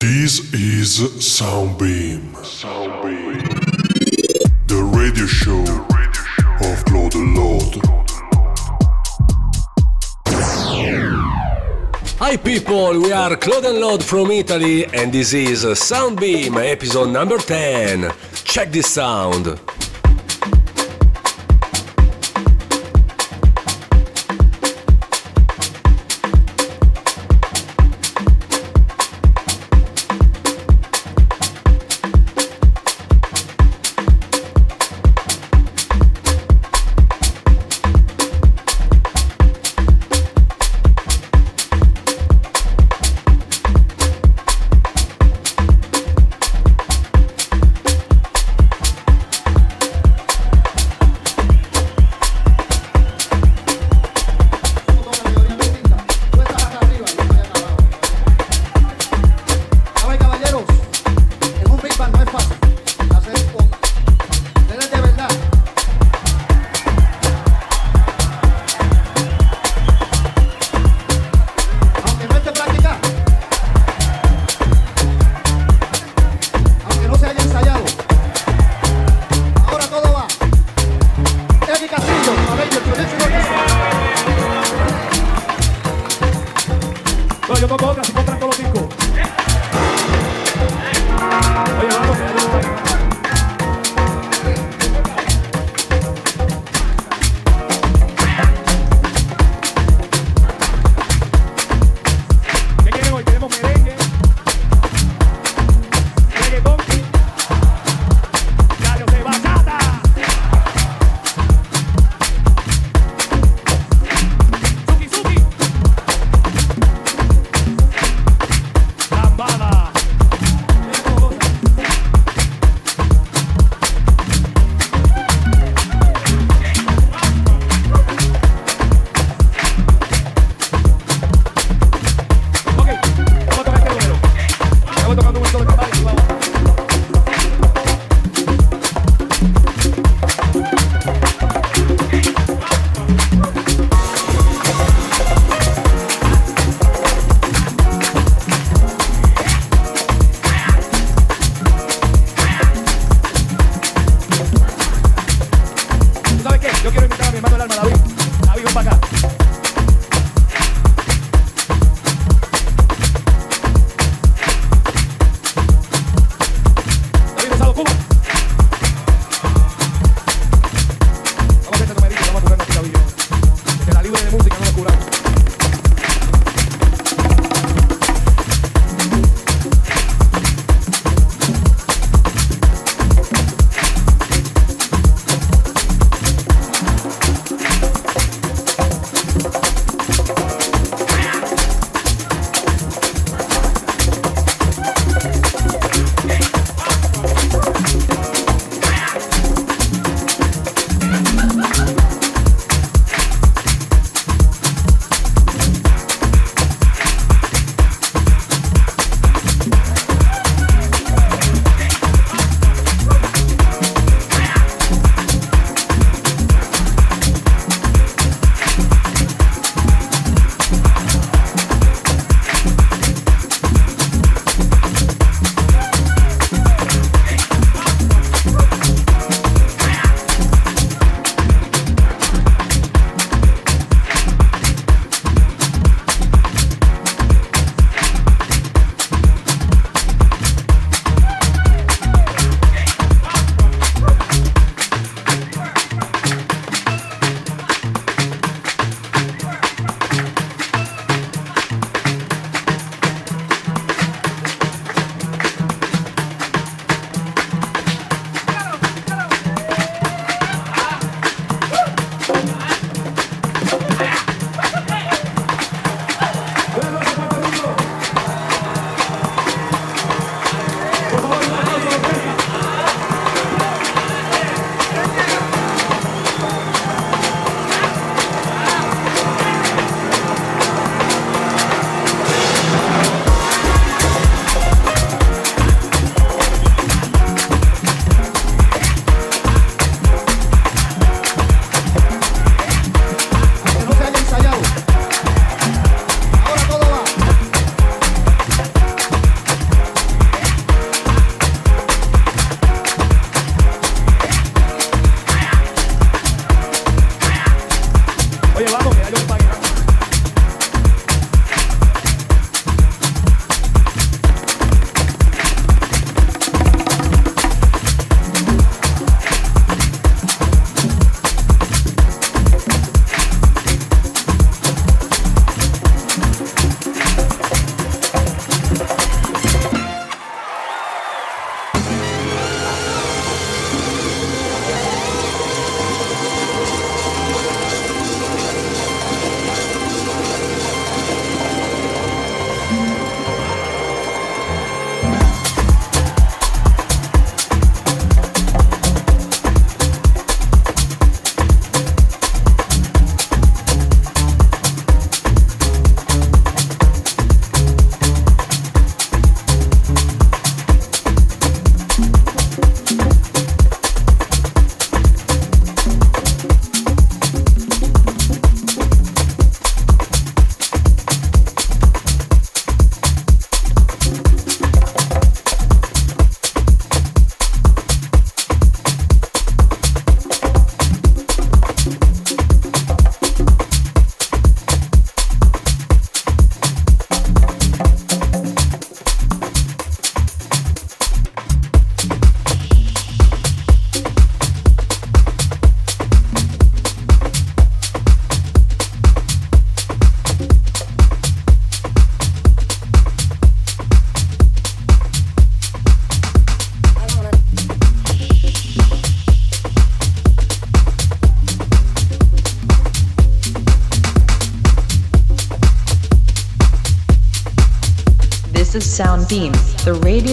This is Soundbeam. Soundbeam. The radio show of Claude Lord. Hi people, we are Claude and Lord from Italy and this is Soundbeam episode number 10. Check this sound.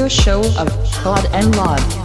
Show of Claude and Love.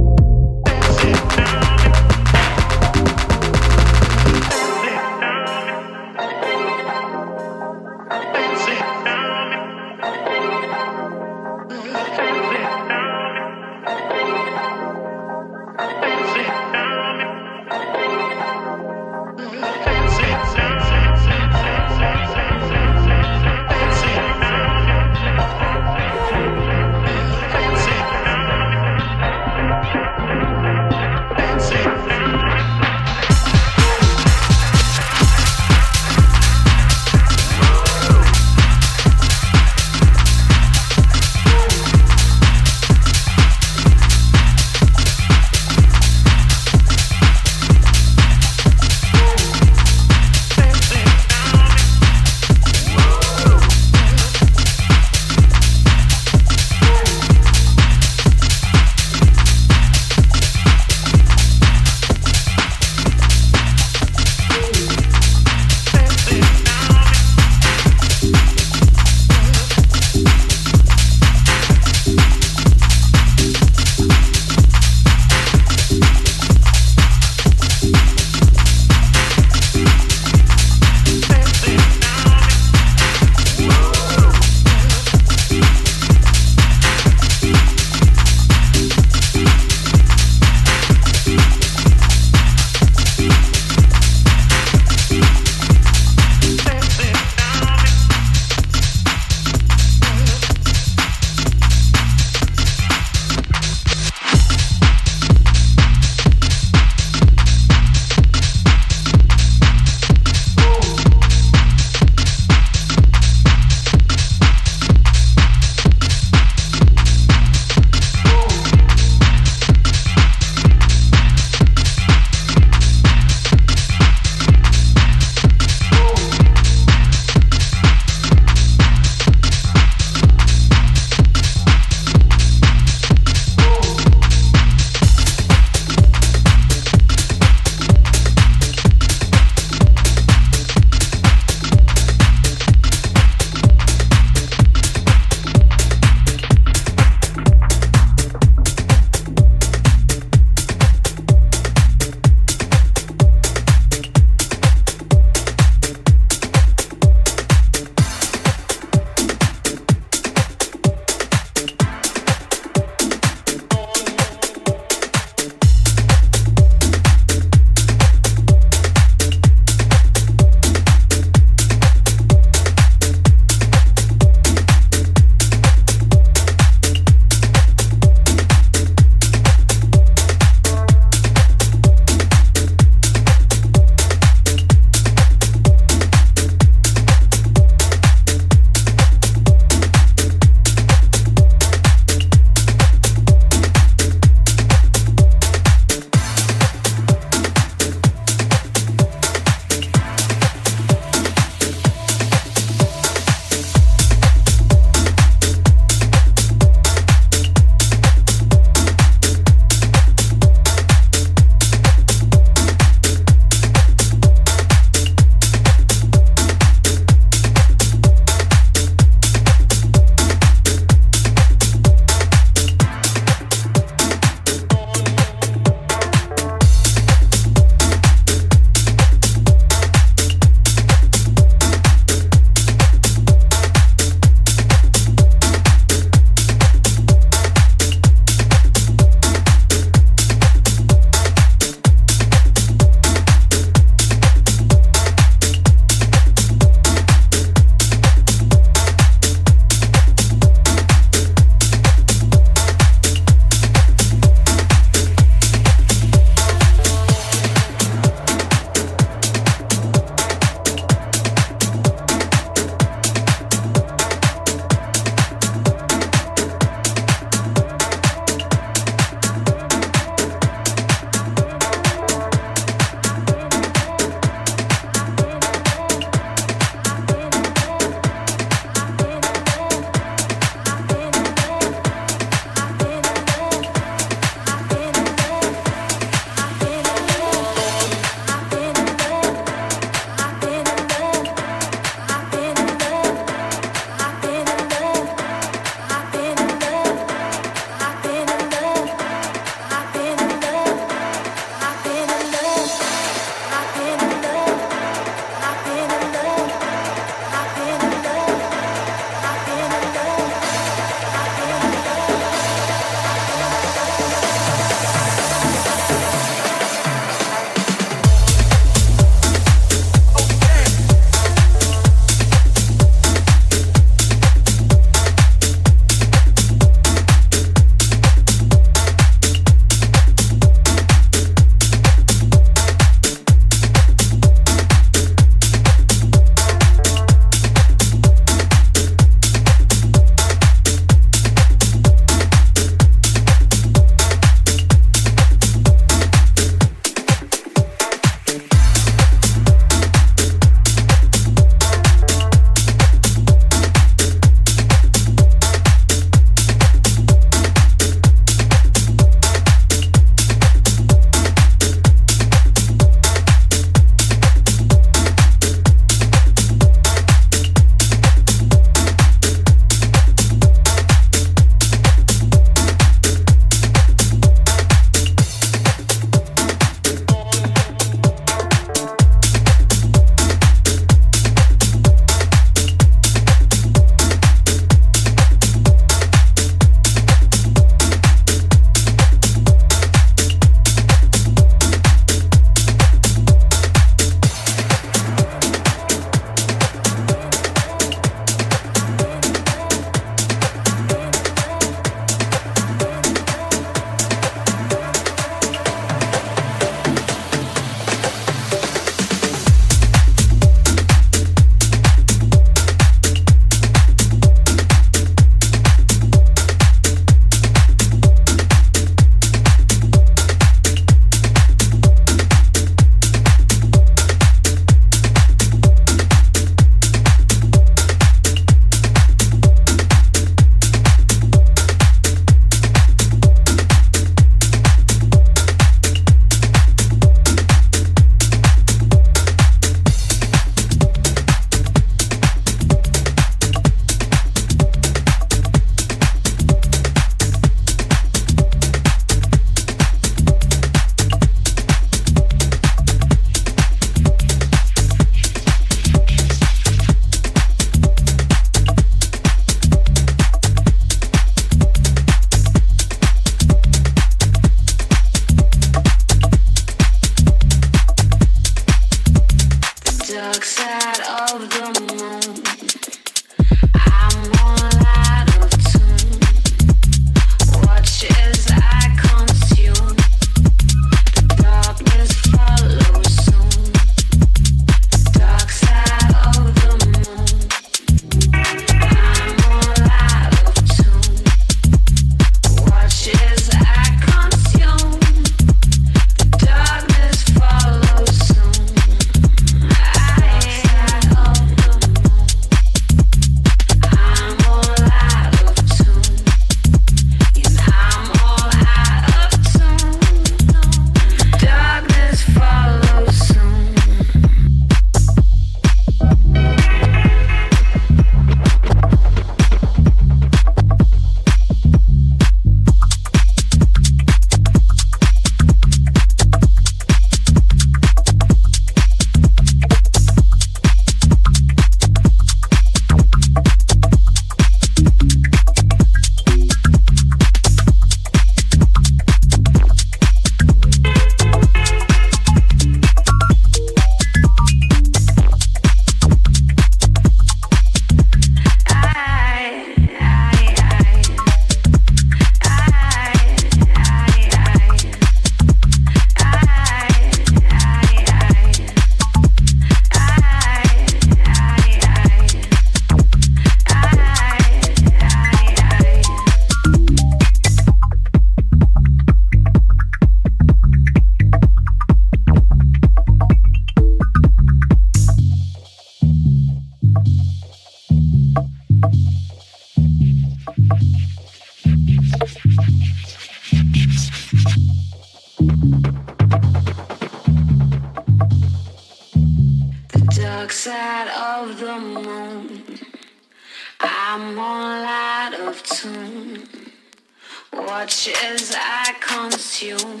watch as I consume.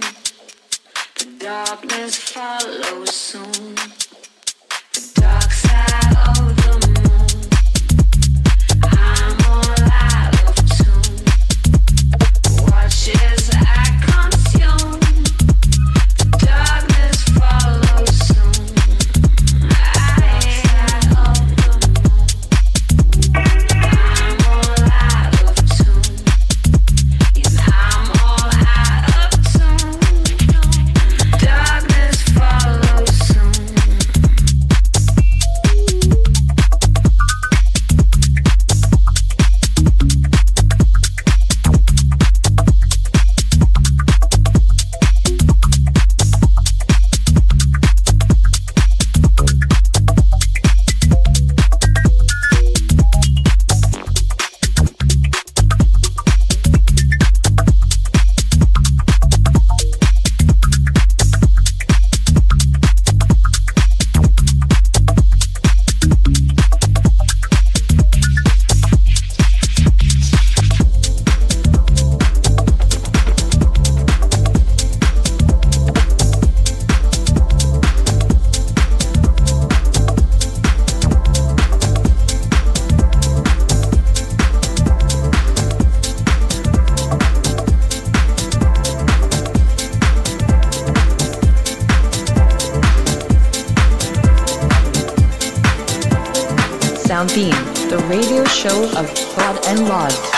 The darkness follows soon. radio show of blood and Love.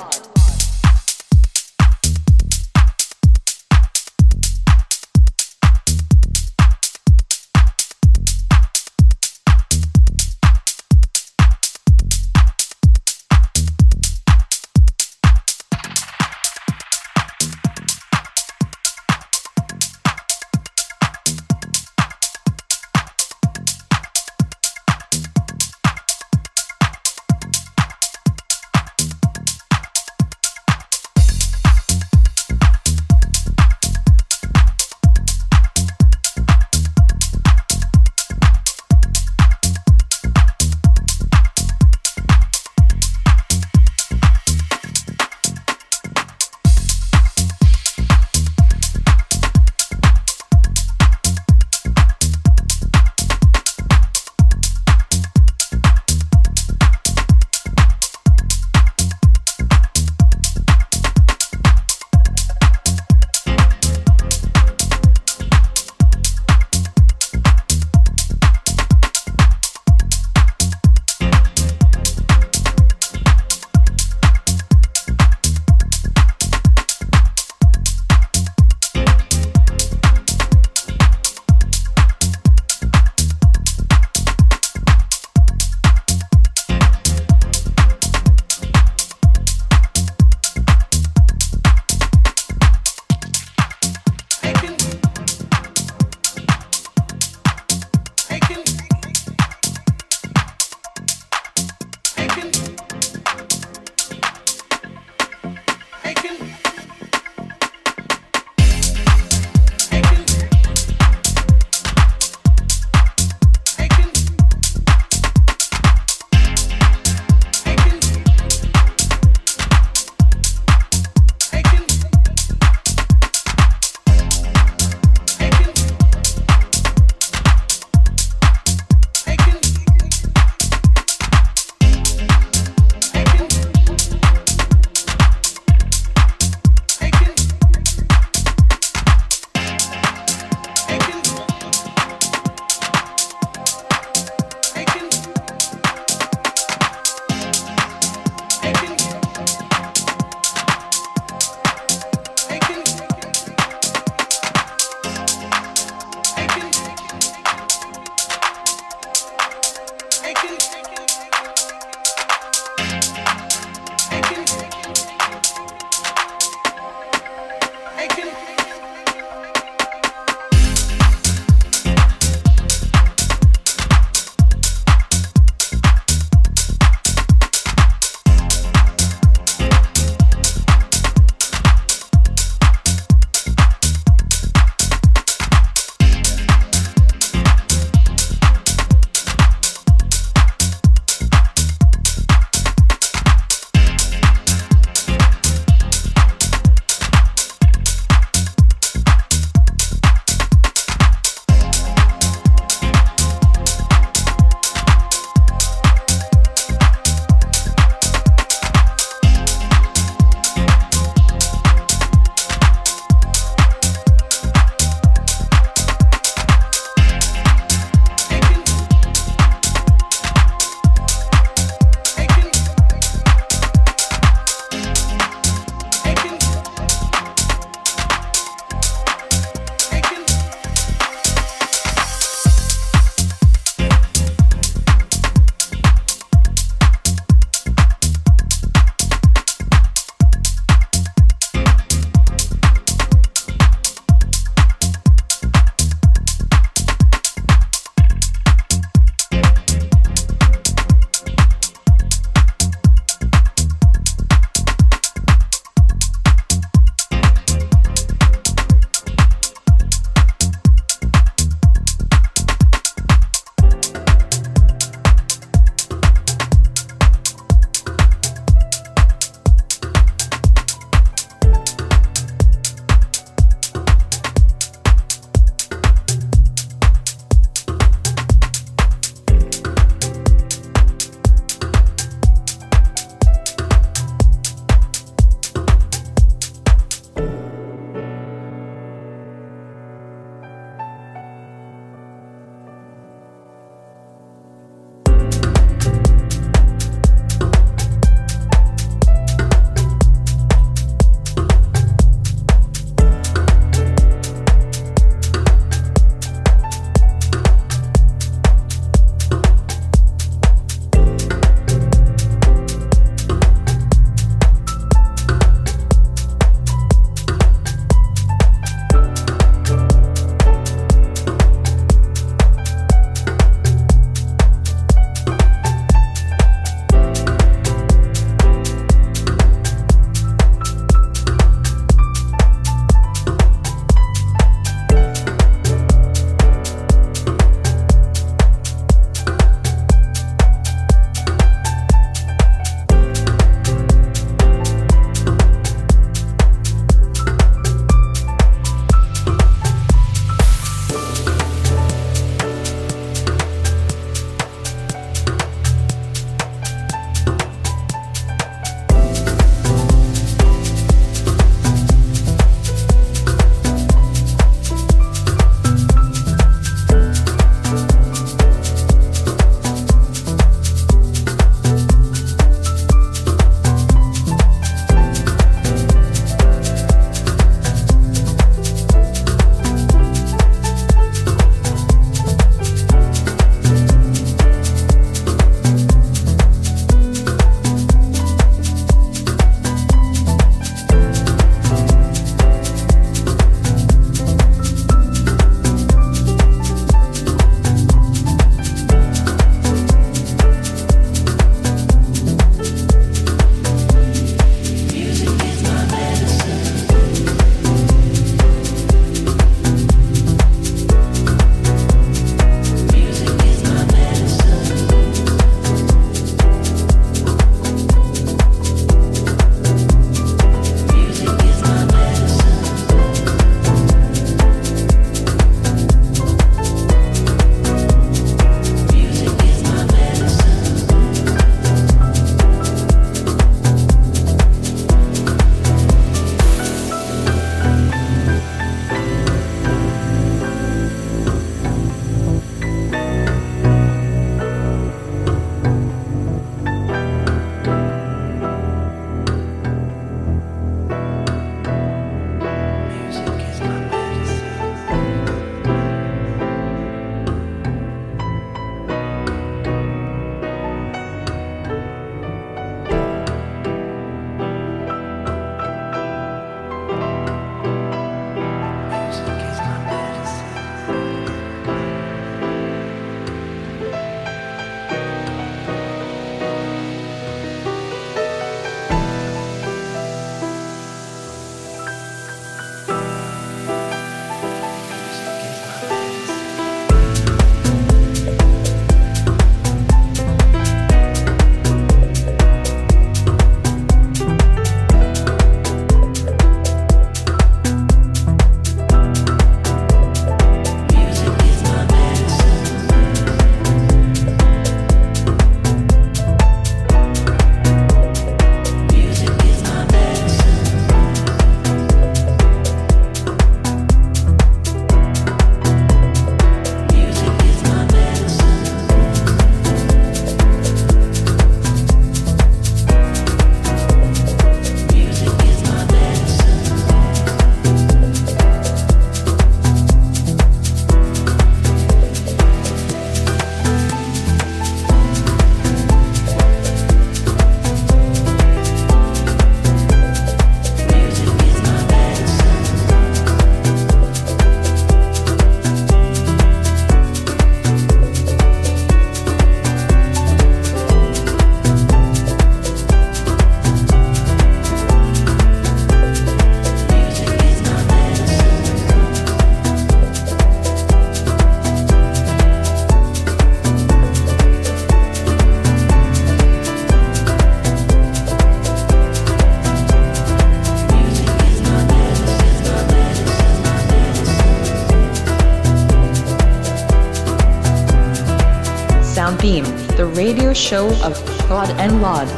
Show of Claude and Lord.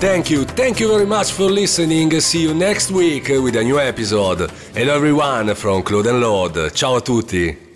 Thank you, thank you very much for listening. See you next week with a new episode. Hello everyone from Claude and Lord. Ciao a tutti.